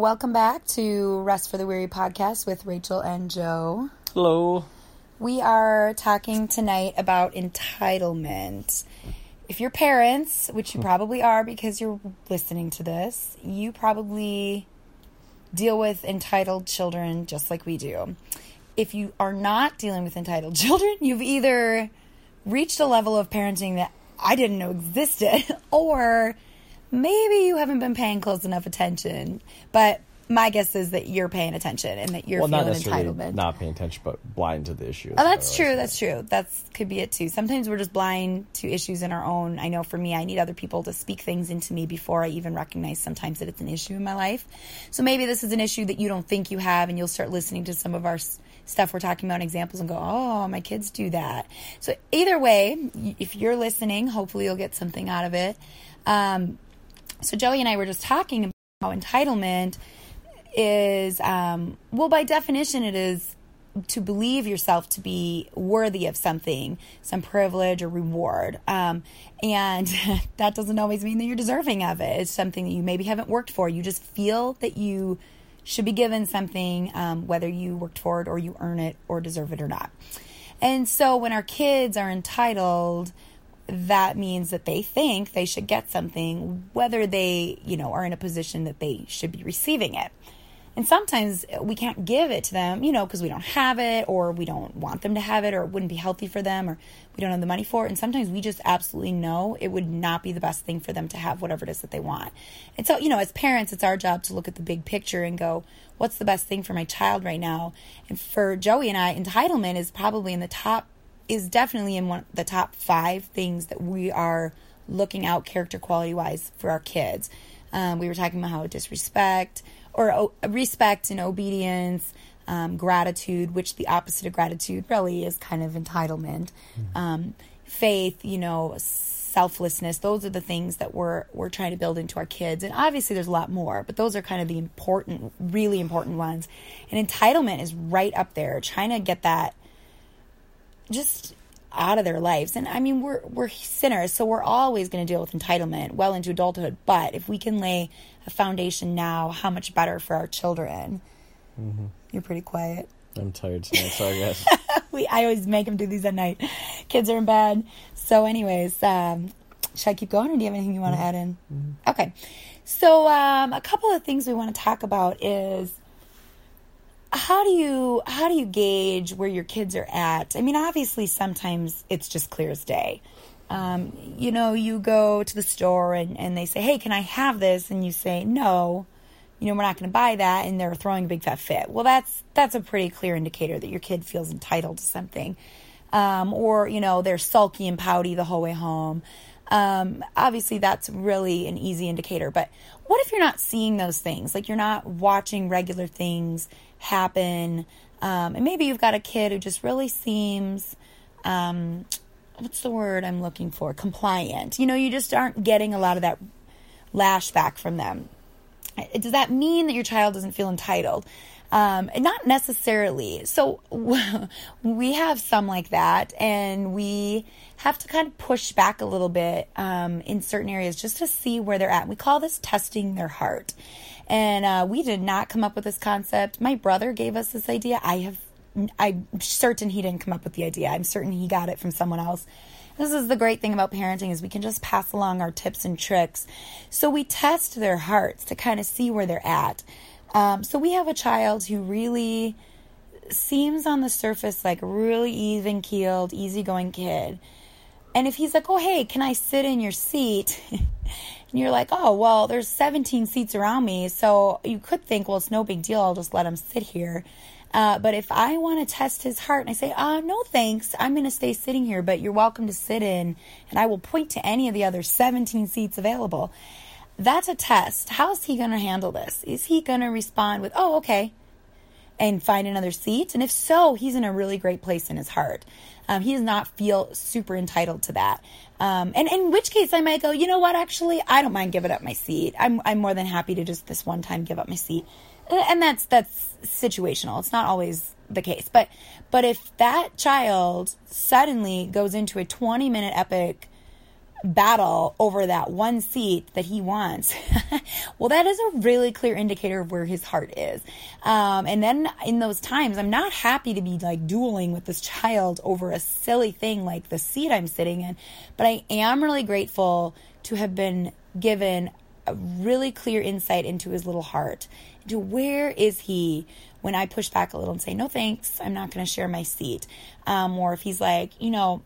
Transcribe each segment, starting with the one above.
Welcome back to Rest for the Weary podcast with Rachel and Joe. Hello. We are talking tonight about entitlement. If you're parents, which you probably are because you're listening to this, you probably deal with entitled children just like we do. If you are not dealing with entitled children, you've either reached a level of parenting that I didn't know existed, or maybe you haven't been paying close enough attention. But my guess is that you're paying attention and that you're well, feeling necessarily entitlement. not paying attention, but blind to the issue. Oh, that's true. That's true. That's could be it too. Sometimes we're just blind to issues in our own. I know for me, I need other people to speak things into me before I even recognize sometimes that it's an issue in my life. So maybe this is an issue that you don't think you have, and you'll start listening to some of our stuff we're talking about, examples, and go, "Oh, my kids do that." So either way, if you're listening, hopefully you'll get something out of it. Um, so Joey and I were just talking about how entitlement is um, well by definition it is to believe yourself to be worthy of something some privilege or reward. Um, and that doesn't always mean that you're deserving of it. It's something that you maybe haven't worked for. You just feel that you should be given something um, whether you worked for it or you earn it or deserve it or not. And so when our kids are entitled that means that they think they should get something whether they you know are in a position that they should be receiving it. And sometimes we can't give it to them you know because we don't have it or we don't want them to have it or it wouldn't be healthy for them or we don't have the money for it. And sometimes we just absolutely know it would not be the best thing for them to have whatever it is that they want. And so you know as parents it's our job to look at the big picture and go what's the best thing for my child right now? And for joey and i entitlement is probably in the top is definitely in one of the top five things that we are looking out character quality wise for our kids. Um, we were talking about how disrespect or o- respect and obedience, um, gratitude, which the opposite of gratitude really is kind of entitlement, um, faith, you know, selflessness. Those are the things that we're we're trying to build into our kids, and obviously there's a lot more, but those are kind of the important, really important ones. And entitlement is right up there, trying to get that just out of their lives. And I mean, we're we're sinners, so we're always going to deal with entitlement well into adulthood. But if we can lay a foundation now, how much better for our children? You're pretty quiet. I'm tired tonight, so I guess. We I always make them do these at night. Kids are in bed. So, anyways, um, should I keep going, or do you have anything you want to add in? Okay. So, um, a couple of things we want to talk about is how do you how do you gauge where your kids are at? I mean, obviously, sometimes it's just clear as day. Um, you know, you go to the store and, and they say, "Hey, can I have this?" And you say, "No." You know, we're not going to buy that, and they're throwing a big fat fit. Well, that's that's a pretty clear indicator that your kid feels entitled to something, um, or you know, they're sulky and pouty the whole way home. Um, obviously, that's really an easy indicator. But what if you're not seeing those things? Like you're not watching regular things happen, um, and maybe you've got a kid who just really seems, um, what's the word I'm looking for? Compliant. You know, you just aren't getting a lot of that lash back from them. Does that mean that your child doesn't feel entitled? Um, not necessarily. So we have some like that, and we have to kind of push back a little bit um, in certain areas just to see where they're at. We call this testing their heart. And uh, we did not come up with this concept. My brother gave us this idea. I have, I'm certain he didn't come up with the idea. I'm certain he got it from someone else. This is the great thing about parenting is we can just pass along our tips and tricks. So we test their hearts to kind of see where they're at. Um, so we have a child who really seems on the surface like a really even keeled, easygoing kid. And if he's like, "Oh, hey, can I sit in your seat?" and you're like, "Oh, well, there's 17 seats around me, so you could think, well, it's no big deal. I'll just let him sit here." Uh, but if I want to test his heart and I say, uh, no thanks, I'm going to stay sitting here, but you're welcome to sit in, and I will point to any of the other 17 seats available, that's a test. How's he going to handle this? Is he going to respond with, oh, okay, and find another seat? And if so, he's in a really great place in his heart. Um, he does not feel super entitled to that. Um, and in which case, I might go, you know what? Actually, I don't mind giving up my seat. I'm I'm more than happy to just this one time give up my seat, and that's that's situational. It's not always the case, but but if that child suddenly goes into a 20 minute epic battle over that one seat that he wants, well, that is a really clear indicator of where his heart is. Um, and then in those times, I'm not happy to be like dueling with this child over a silly thing like the seat I'm sitting in, but I am really grateful to have been given a really clear insight into his little heart, into where is he when I push back a little and say, no thanks, I'm not going to share my seat. Um, or if he's like, you know,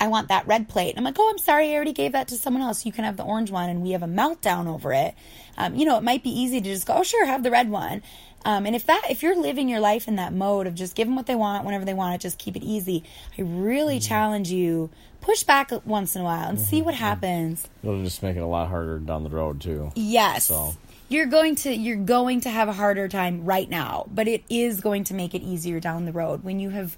I want that red plate. I'm like, oh, I'm sorry, I already gave that to someone else. You can have the orange one, and we have a meltdown over it. Um, you know, it might be easy to just go, oh, sure, have the red one. Um, and if that, if you're living your life in that mode of just give them what they want whenever they want it, just keep it easy. I really mm-hmm. challenge you push back once in a while and mm-hmm. see what happens. It'll just make it a lot harder down the road too. Yes. So you're going to you're going to have a harder time right now, but it is going to make it easier down the road when you have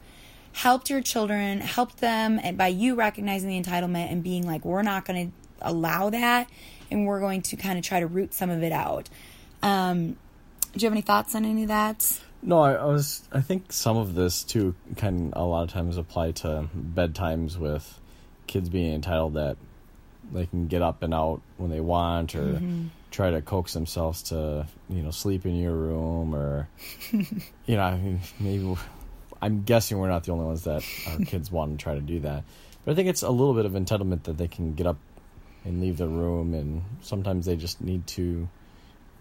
helped your children, helped them, and by you recognizing the entitlement and being like, we're not going to allow that, and we're going to kind of try to root some of it out. Um, do you have any thoughts on any of that? No, I, I, was. I think some of this too can a lot of times apply to bedtimes with kids being entitled that they can get up and out when they want, or mm-hmm. try to coax themselves to you know sleep in your room, or you know, I mean, maybe I'm guessing we're not the only ones that our kids want to try to do that. But I think it's a little bit of entitlement that they can get up and leave the room, and sometimes they just need to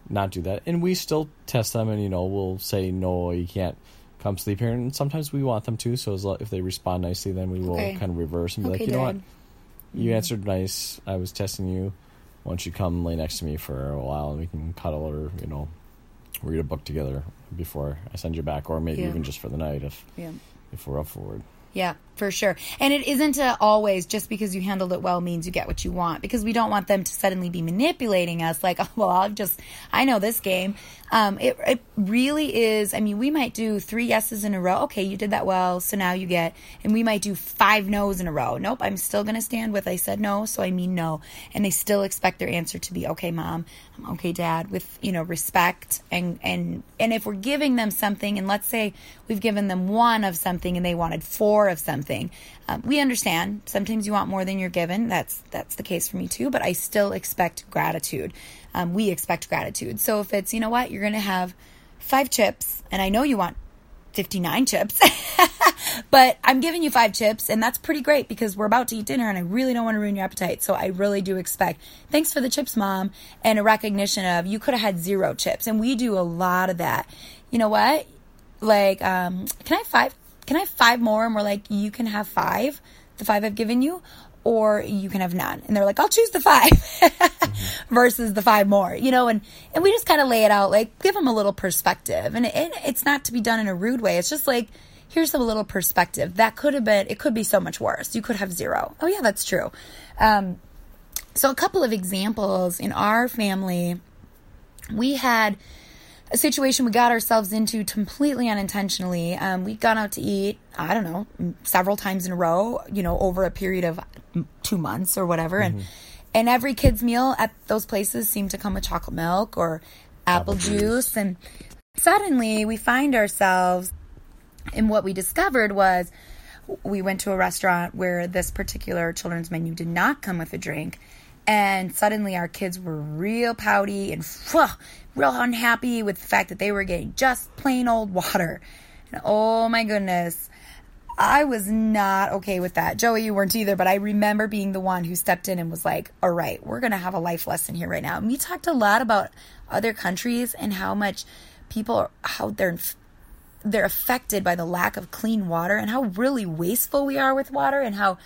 not do that. And we still test them, and you know, we'll say no, you can't come sleep here. And sometimes we want them to. So as, if they respond nicely, then we will okay. kind of reverse and be okay, like, you know what, you mm-hmm. answered nice. I was testing you. Why don't you come lay next to me for a while, and we can cuddle or you know read a book together before I send you back, or maybe yeah. even just for the night if yeah. if we're up for it. Yeah, for sure. And it isn't always just because you handled it well means you get what you want because we don't want them to suddenly be manipulating us like, oh, well, I'll just, I know this game. Um, it, it really is. I mean, we might do three yeses in a row. Okay, you did that well. So now you get, and we might do five no's in a row. Nope, I'm still going to stand with I said no, so I mean no. And they still expect their answer to be, okay, mom, okay, dad, with, you know, respect. And, and, and if we're giving them something, and let's say we've given them one of something and they wanted four of something, um, we understand. Sometimes you want more than you're given. That's, that's the case for me too, but I still expect gratitude um, we expect gratitude. So if it's, you know what, you're going to have five chips, and I know you want 59 chips, but I'm giving you five chips, and that's pretty great because we're about to eat dinner and I really don't want to ruin your appetite. So I really do expect thanks for the chips, mom, and a recognition of you could have had zero chips. And we do a lot of that. You know what? Like, um, can I have five? Can I have five more? And we're like, you can have five, the five I've given you or you can have none. And they're like, I'll choose the 5 mm-hmm. versus the five more, you know, and, and we just kind of lay it out, like give them a little perspective. And it, it's not to be done in a rude way. It's just like, here's a little perspective. That could have been, it could be so much worse. You could have zero. Oh yeah, that's true. Um, so a couple of examples in our family, we had, a situation we got ourselves into completely unintentionally. Um, we'd gone out to eat, I don't know, several times in a row, you know, over a period of two months or whatever. Mm-hmm. And, and every kid's meal at those places seemed to come with chocolate milk or apple, apple juice. juice. And suddenly we find ourselves, and what we discovered was we went to a restaurant where this particular children's menu did not come with a drink. And suddenly our kids were real pouty and real unhappy with the fact that they were getting just plain old water. And oh my goodness, I was not okay with that. Joey, you weren't either, but I remember being the one who stepped in and was like, all right, we're going to have a life lesson here right now. And we talked a lot about other countries and how much people, how they're they're affected by the lack of clean water and how really wasteful we are with water and how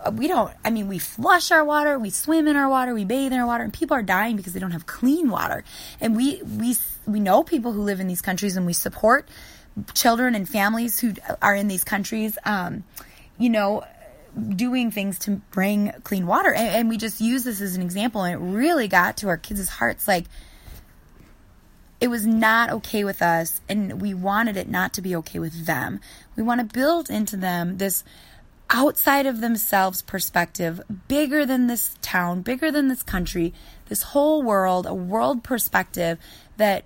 uh, we don't i mean we flush our water we swim in our water we bathe in our water and people are dying because they don't have clean water. And we we we know people who live in these countries and we support children and families who are in these countries um, you know doing things to bring clean water. And, and we just use this as an example and it really got to our kids' hearts like it was not okay with us and we wanted it not to be okay with them. We want to build into them this outside of themselves perspective, bigger than this town, bigger than this country, this whole world, a world perspective that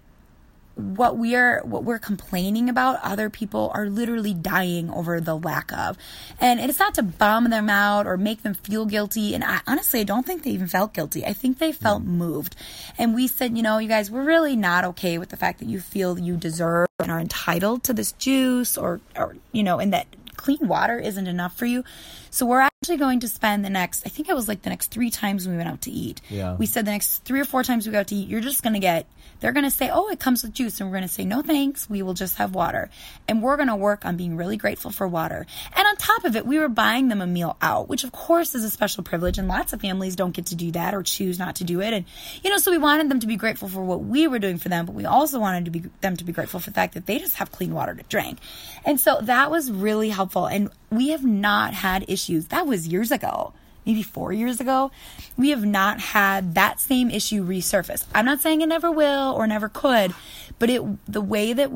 what we're what we're complaining about other people are literally dying over the lack of and it's not to bum them out or make them feel guilty and I honestly I don't think they even felt guilty I think they felt mm. moved and we said you know you guys we're really not okay with the fact that you feel you deserve and are entitled to this juice or or you know and that clean water isn't enough for you. So we're actually going to spend the next, I think it was like the next three times we went out to eat. Yeah. We said the next three or four times we go out to eat, you're just going to get they're going to say, oh, it comes with juice. And we're going to say, no thanks. We will just have water. And we're going to work on being really grateful for water. And on top of it, we were buying them a meal out, which of course is a special privilege. And lots of families don't get to do that or choose not to do it. And, you know, so we wanted them to be grateful for what we were doing for them, but we also wanted to be, them to be grateful for the fact that they just have clean water to drink. And so that was really helpful. And we have not had issues. That was years ago maybe four years ago, we have not had that same issue resurface. I'm not saying it never will or never could, but it the way that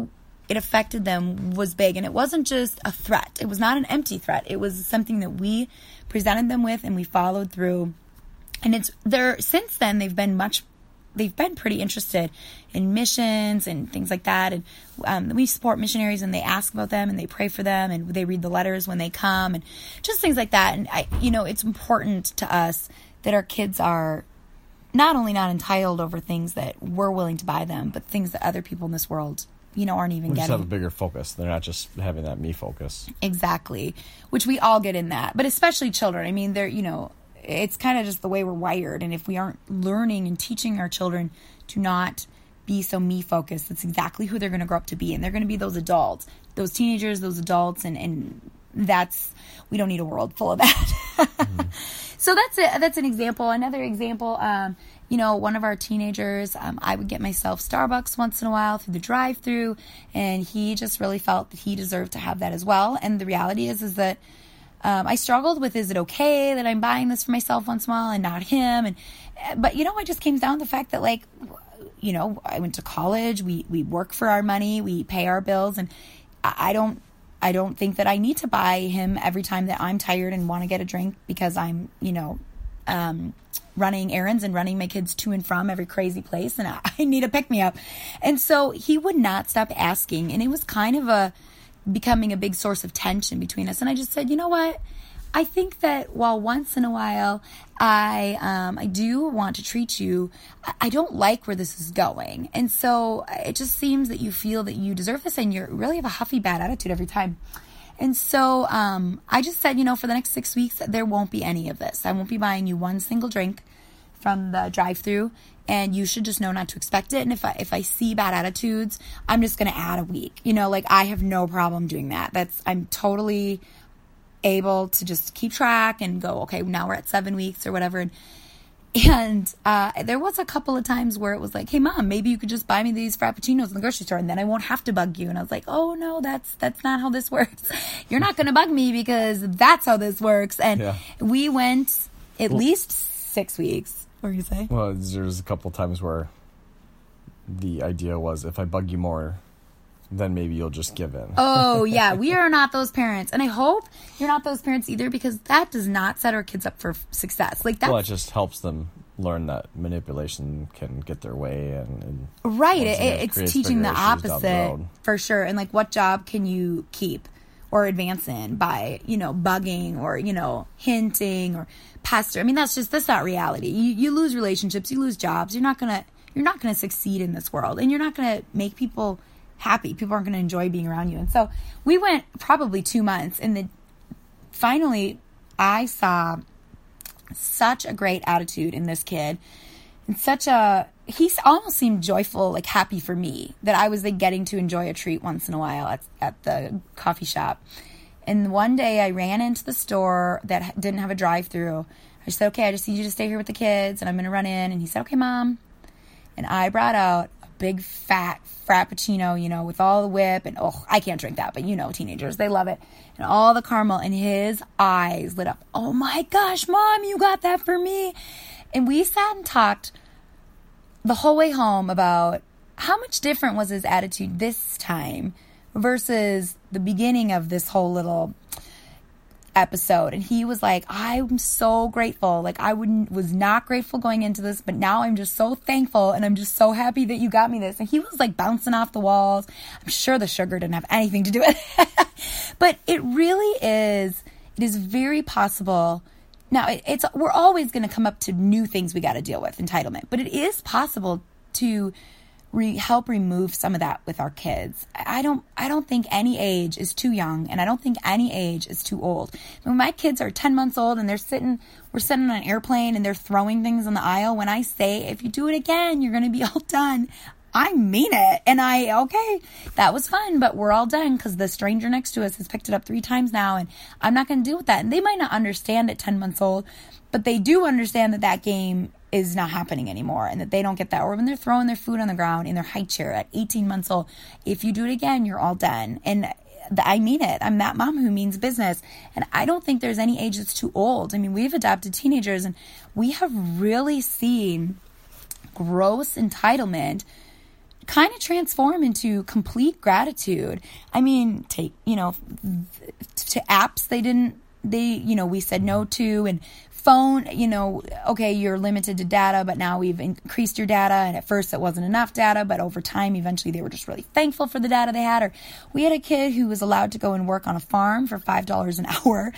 it affected them was big and it wasn't just a threat. It was not an empty threat. It was something that we presented them with and we followed through. And it's there since then they've been much they've been pretty interested in missions and things like that. And um, we support missionaries, and they ask about them, and they pray for them, and they read the letters when they come, and just things like that. And I, you know, it's important to us that our kids are not only not entitled over things that we're willing to buy them, but things that other people in this world you know aren't even we getting. Just have a bigger focus. They're not just having that me focus. Exactly, which we all get in that, but especially children. I mean, they're you know it's kind of just the way we're wired. And if we aren't learning and teaching our children to not be so me focused, that's exactly who they're going to grow up to be. And they're going to be those adults, those teenagers, those adults. And, and that's, we don't need a world full of that. mm-hmm. So that's it. That's an example. Another example, um, you know, one of our teenagers, um, I would get myself Starbucks once in a while through the drive through, and he just really felt that he deserved to have that as well. And the reality is, is that um, I struggled with is it okay that I'm buying this for myself once in a while and not him? And but you know, it just came down to the fact that like you know, I went to college, we we work for our money, we pay our bills, and I, I don't I don't think that I need to buy him every time that I'm tired and want to get a drink because I'm you know um, running errands and running my kids to and from every crazy place, and I, I need a pick me up. And so he would not stop asking, and it was kind of a becoming a big source of tension between us. And I just said, you know what? I think that while once in a while I um, I do want to treat you, I don't like where this is going, and so it just seems that you feel that you deserve this, and you really have a huffy bad attitude every time. And so um, I just said, you know, for the next six weeks, there won't be any of this. I won't be buying you one single drink from the drive-through and you should just know not to expect it. And if I if I see bad attitudes, I'm just gonna add a week. You know, like I have no problem doing that. That's I'm totally able to just keep track and go, okay, now we're at seven weeks or whatever. And, and uh, there was a couple of times where it was like, "Hey, mom, maybe you could just buy me these frappuccinos in the grocery store, and then I won't have to bug you." And I was like, "Oh no, that's that's not how this works. You're not going to bug me because that's how this works." And yeah. we went at well, least six weeks what were you say? Well, there's a couple times where the idea was if I bug you more, then maybe you'll just give in. Oh, yeah. We are not those parents. And I hope you're not those parents either because that does not set our kids up for success. Like that. Well, it just helps them learn that manipulation can get their way and, and right it, it's teaching the opposite the for sure and like what job can you keep or advance in by you know bugging or you know hinting or pester. I mean, that's just that's not reality. You you lose relationships, you lose jobs. You're not gonna you're not gonna succeed in this world, and you're not gonna make people happy. People aren't gonna enjoy being around you. And so we went probably two months, and the finally I saw such a great attitude in this kid, and such a he almost seemed joyful, like happy for me that I was like getting to enjoy a treat once in a while at at the coffee shop and one day I ran into the store that didn't have a drive through. I said, okay, I just need you to stay here with the kids and I'm going to run in. And he said, okay, mom. And I brought out a big fat frappuccino, you know, with all the whip. And oh, I can't drink that, but you know, teenagers, they love it. And all the caramel. And his eyes lit up. Oh my gosh, mom, you got that for me. And we sat and talked the whole way home about how much different was his attitude this time versus the beginning of this whole little episode. And he was like i'm so grateful. Like i wouldn't was not grateful going into this but now i'm just so thankful and i'm just so happy that you got me this. And he was like bouncing off the walls. I'm sure the sugar didn't have anything to do with it. But it really is it is very possible now it, it's we're always going to come up to new things we got to deal with entitlement but it is possible to re- help remove some of that with our kids. I don't I don't think any age is too young and I don't think any age is too old. When my kids are 10 months old and they're sitting we're sitting on an airplane and they're throwing things on the aisle, when I say if you do it again, you're going to be all done. I mean it. And I, okay, that was fun, but we're all done because the stranger next to us has picked it up three times now and I'm not going to deal with that. And they might not understand at 10 months old, but they do understand that that game is not happening anymore and that they don't get that. Or when they're throwing their food on the ground in their high chair at 18 months old, if you do it again, you're all done. And I mean it. I'm that mom who means business. And I don't think there's any age that's too old. I mean, we've adopted teenagers and we have really seen gross entitlement kind of transform into complete gratitude. I mean, take, you know, to apps they didn't they you know we said no to and phone, you know, okay, you're limited to data, but now we've increased your data. And at first it wasn't enough data, but over time, eventually they were just really thankful for the data they had. Or we had a kid who was allowed to go and work on a farm for $5 an hour.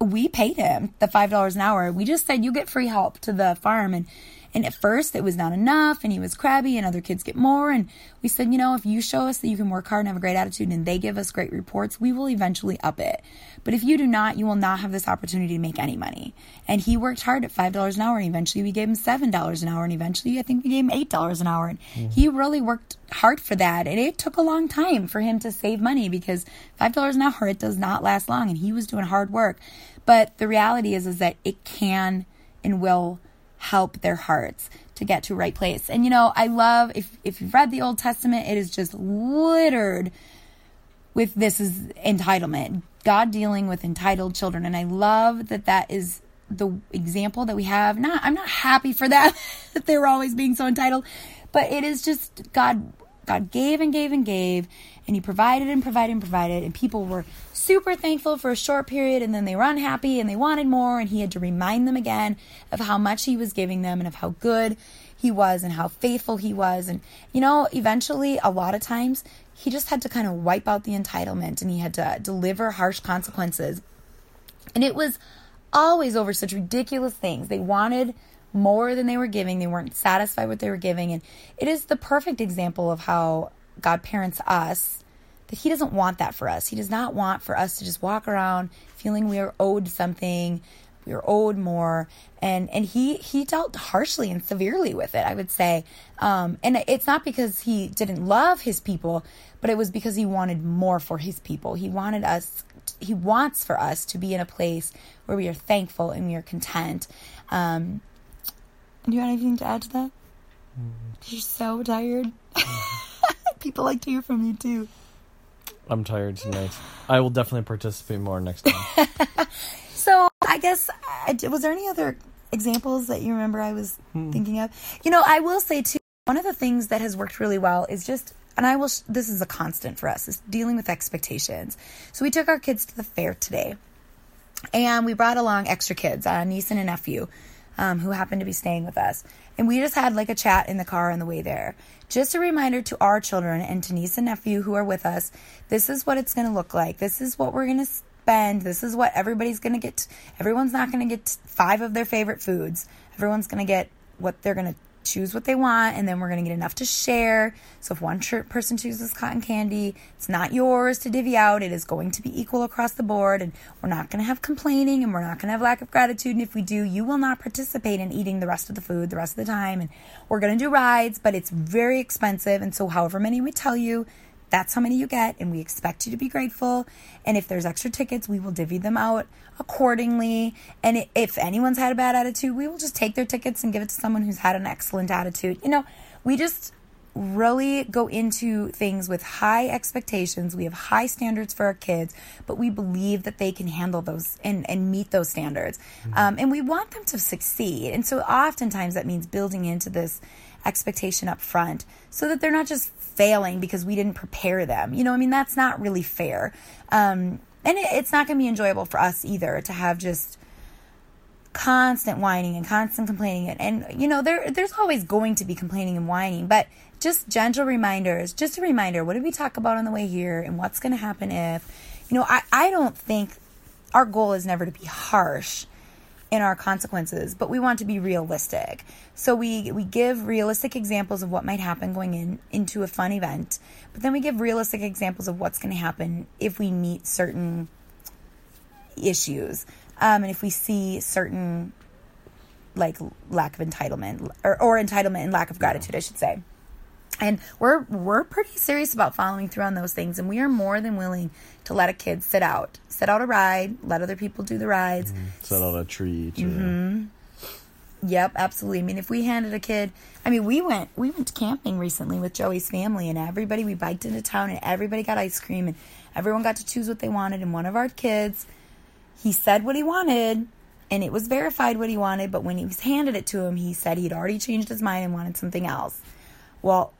We paid him the $5 an hour. We just said, you get free help to the farm. And and at first it was not enough and he was crabby and other kids get more. And we said, you know, if you show us that you can work hard and have a great attitude and they give us great reports, we will eventually up it. But if you do not, you will not have this opportunity to make any money. And he worked hard at $5 an hour and eventually we gave him $7 an hour and eventually I think we gave him $8 an hour. And mm-hmm. he really worked hard for that. And it took a long time for him to save money because $5 an hour, it does not last long. And he was doing hard work. But the reality is, is that it can and will help their hearts to get to right place. And you know, I love if if you've read the Old Testament, it is just littered with this is entitlement. God dealing with entitled children and I love that that is the example that we have. Not I'm not happy for that that they were always being so entitled, but it is just God God gave and gave and gave, and He provided and provided and provided, and people were super thankful for a short period, and then they were unhappy and they wanted more, and He had to remind them again of how much He was giving them and of how good He was and how faithful He was. And, you know, eventually, a lot of times, He just had to kind of wipe out the entitlement and He had to deliver harsh consequences. And it was always over such ridiculous things. They wanted more than they were giving. They weren't satisfied with what they were giving. And it is the perfect example of how God parents us that He doesn't want that for us. He does not want for us to just walk around feeling we are owed something, we are owed more. And and He He dealt harshly and severely with it, I would say. Um, and it's not because He didn't love His people, but it was because He wanted more for His people. He wanted us. He wants for us to be in a place where we are thankful and we are content. Um, do you have anything to add to that? Mm. You're so tired. People like to hear from you too. I'm tired tonight. I will definitely participate more next time. so I guess was there any other examples that you remember I was hmm. thinking of? You know, I will say too. One of the things that has worked really well is just, and I will. This is a constant for us is dealing with expectations. So we took our kids to the fair today, and we brought along extra kids, a niece and a nephew um, who happened to be staying with us. And we just had like a chat in the car on the way there. Just a reminder to our children and to niece and nephew who are with us this is what it's going to look like. This is what we're going to spend. This is what everybody's going to get. Everyone's not going to get five of their favorite foods. Everyone's going to get what they're going to choose what they want, and then we're going to get enough to share. So if one person chooses cotton candy, it's not yours to divvy out. It is going to be equal across the board, and we're not going to have complaining and we're not going to have lack of gratitude. And if we do, you will not participate in eating the rest of the food the rest of the time. And we're going to do rides, but it's very expensive. And so, however many we tell you, that's how many you get, and we expect you to be grateful. And if there's extra tickets, we will divvy them out accordingly. And if anyone's had a bad attitude, we will just take their tickets and give it to someone who's had an excellent attitude. You know, we just really go into things with high expectations. We have high standards for our kids, but we believe that they can handle those and, and meet those standards. Mm-hmm. Um, and we want them to succeed. And so oftentimes that means building into this expectation up front so that they're not just failing because we didn't prepare them. You know, I mean, that's not really fair. Um, and it, it's not going to be enjoyable for us either to have just constant whining and constant complaining and, and you know there there's always going to be complaining and whining but just gentle reminders just a reminder what did we talk about on the way here and what's going to happen if you know I, I don't think our goal is never to be harsh in our consequences but we want to be realistic so we we give realistic examples of what might happen going in into a fun event but then we give realistic examples of what's going to happen if we meet certain issues um, and if we see certain like lack of entitlement or, or entitlement and lack of gratitude, I should say. And we're we're pretty serious about following through on those things, and we are more than willing to let a kid sit out, sit out a ride, let other people do the rides, mm-hmm. sit out a treat. Mm-hmm. Yep, absolutely. I mean, if we handed a kid, I mean, we went we went camping recently with Joey's family, and everybody we biked into town, and everybody got ice cream, and everyone got to choose what they wanted, and one of our kids he said what he wanted and it was verified what he wanted, but when he was handed it to him, he said he'd already changed his mind and wanted something else. Well,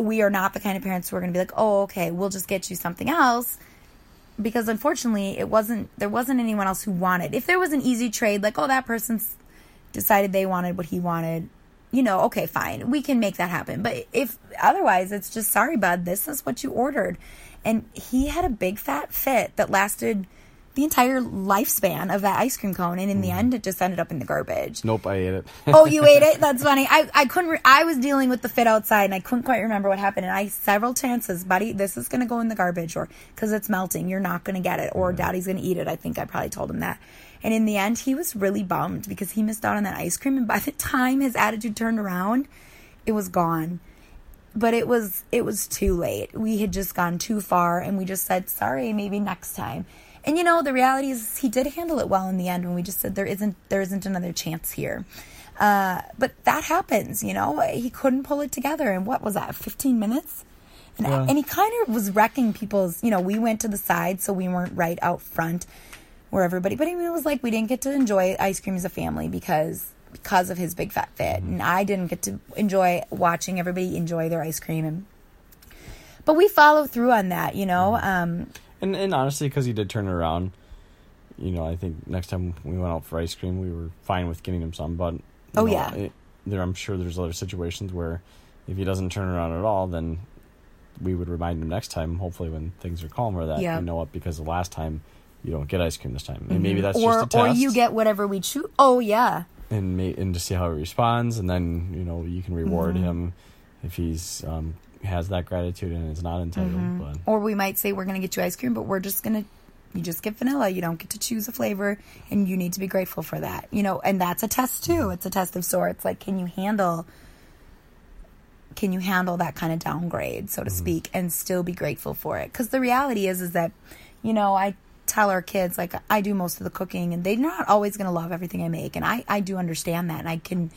we are not the kind of parents who are going to be like, "Oh, okay, we'll just get you something else." Because unfortunately, it wasn't there wasn't anyone else who wanted. If there was an easy trade like, "Oh, that person's decided they wanted what he wanted." You know, okay, fine. We can make that happen. But if otherwise, it's just sorry, bud, this is what you ordered. And he had a big fat fit that lasted the entire lifespan of that ice cream cone, and in mm. the end, it just ended up in the garbage. Nope, I ate it. oh, you ate it? That's funny. I, I couldn't. Re- I was dealing with the fit outside, and I couldn't quite remember what happened. And I several chances, buddy, this is going to go in the garbage, or because it's melting, you're not going to get it, or mm. Daddy's going to eat it. I think I probably told him that. And in the end, he was really bummed because he missed out on that ice cream. And by the time his attitude turned around, it was gone but it was it was too late. We had just gone too far and we just said sorry, maybe next time. And you know, the reality is he did handle it well in the end when we just said there isn't there isn't another chance here. Uh, but that happens, you know. He couldn't pull it together, and what was that? Fifteen minutes. And, yeah. and he kind of was wrecking people's. You know, we went to the side, so we weren't right out front where everybody. But I mean, it was like we didn't get to enjoy ice cream as a family because because of his big fat fit, and I didn't get to enjoy watching everybody enjoy their ice cream. And but we follow through on that, you know. Mm-hmm. Um, and and honestly, because he did turn it around, you know, I think next time we went out for ice cream, we were fine with getting him some. But oh know, yeah, it, there I'm sure there's other situations where if he doesn't turn around at all, then we would remind him next time. Hopefully, when things are calmer, that yep. you know what, because the last time you don't get ice cream this time, mm-hmm. and maybe that's or, just a test. Or you get whatever we choose. Oh yeah. And may, and to see how he responds, and then you know you can reward mm-hmm. him if he's um, has that gratitude and is not entitled. Mm-hmm. But. Or we might say we're going to get you ice cream, but we're just going to you just get vanilla. You don't get to choose a flavor, and you need to be grateful for that. You know, and that's a test too. It's a test of sorts. Like, can you handle? Can you handle that kind of downgrade, so to mm-hmm. speak, and still be grateful for it? Because the reality is, is that, you know, I tell our kids like I do most of the cooking, and they're not always going to love everything I make, and I I do understand that, and I can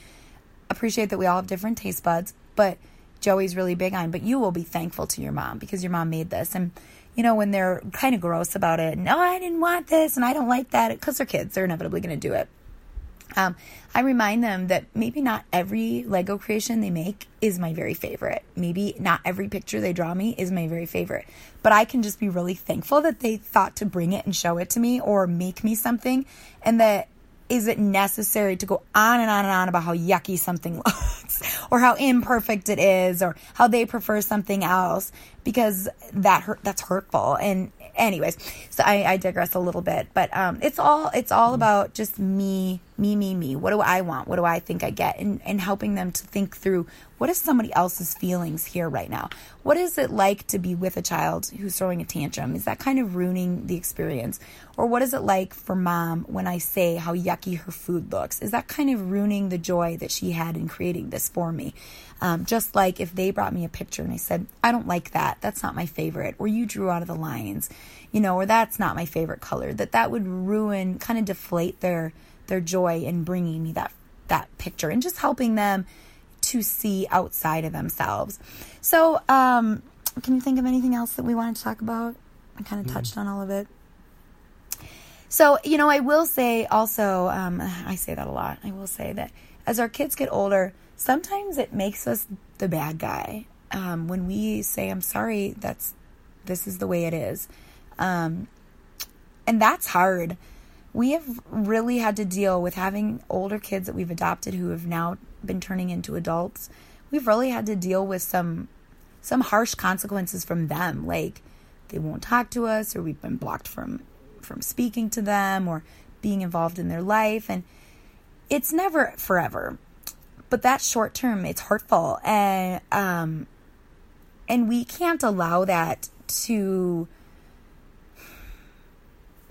appreciate that we all have different taste buds, but Joey's really big on, but you will be thankful to your mom because your mom made this. And, you know, when they're kind of gross about it, no, I didn't want this and I don't like that, because they're kids, they're inevitably going to do it. Um, I remind them that maybe not every Lego creation they make is my very favorite. Maybe not every picture they draw me is my very favorite. But I can just be really thankful that they thought to bring it and show it to me or make me something and that is it necessary to go on and on and on about how yucky something looks or how imperfect it is or how they prefer something else? Because that hurt that's hurtful. And anyways so I, I digress a little bit but um, it's all it's all about just me me me me. What do i want? What do i think i get? And, and helping them to think through what is somebody else's feelings here right now? What is it like to be with a child who's throwing a tantrum? Is that kind of ruining the experience? Or what is it like for mom when i say how yucky her food looks? Is that kind of ruining the joy that she had in creating this for me? Um, just like if they brought me a picture and i said i don't like that. That's not my favorite. Or you drew out of the lines you know or that's not my favorite color that that would ruin kind of deflate their their joy in bringing me that that picture and just helping them to see outside of themselves. So, um, can you think of anything else that we wanted to talk about? I kind of mm-hmm. touched on all of it. So, you know, I will say also, um, I say that a lot. I will say that as our kids get older, sometimes it makes us the bad guy. Um, when we say, I'm sorry, that's, this is the way it is. Um, and that's hard. We have really had to deal with having older kids that we've adopted who have now been turning into adults. We've really had to deal with some some harsh consequences from them, like they won't talk to us or we've been blocked from from speaking to them or being involved in their life and it's never forever but that's short term it's hurtful and um and we can't allow that to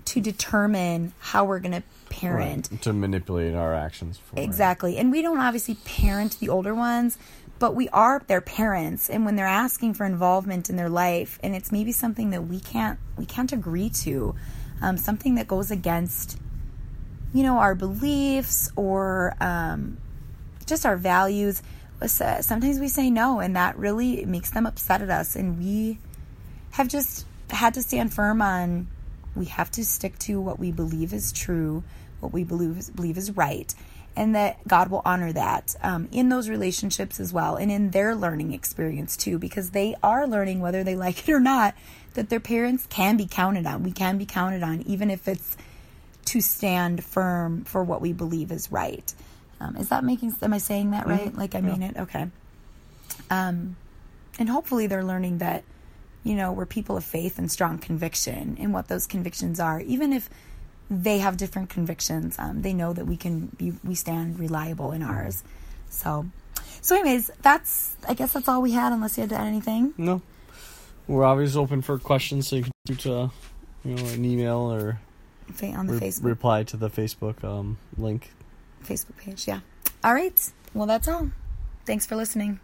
to determine how we're going to parent Right, to manipulate our actions. For it. Exactly. And we don't obviously parent the older ones, but we are their parents and when they're asking for involvement in their life and it's maybe something that we can't we can't agree to, um, something that goes against you know our beliefs or um, just our values. Sometimes we say no, and that really makes them upset at us, and we have just had to stand firm on we have to stick to what we believe is true, what we believe is, believe is right, and that God will honor that um, in those relationships as well, and in their learning experience too, because they are learning whether they like it or not that their parents can be counted on. We can be counted on, even if it's to stand firm for what we believe is right. Um, is that making? Am I saying that right? Mhm. Like I Yeah. mean it? Okay. Um, and hopefully they're learning that you know, we're people of faith and strong conviction and what those convictions are. Even if they have different convictions, um, they know that we can be, we stand reliable in ours. So, so anyways, that's, I guess that's all we had, unless you had to add anything No. We're always open for questions, so you can shoot uh, you know, an email or on the re- Facebook, reply to the Facebook um, link. Facebook page. Yeah. All right. Well, that's all. Thanks for listening.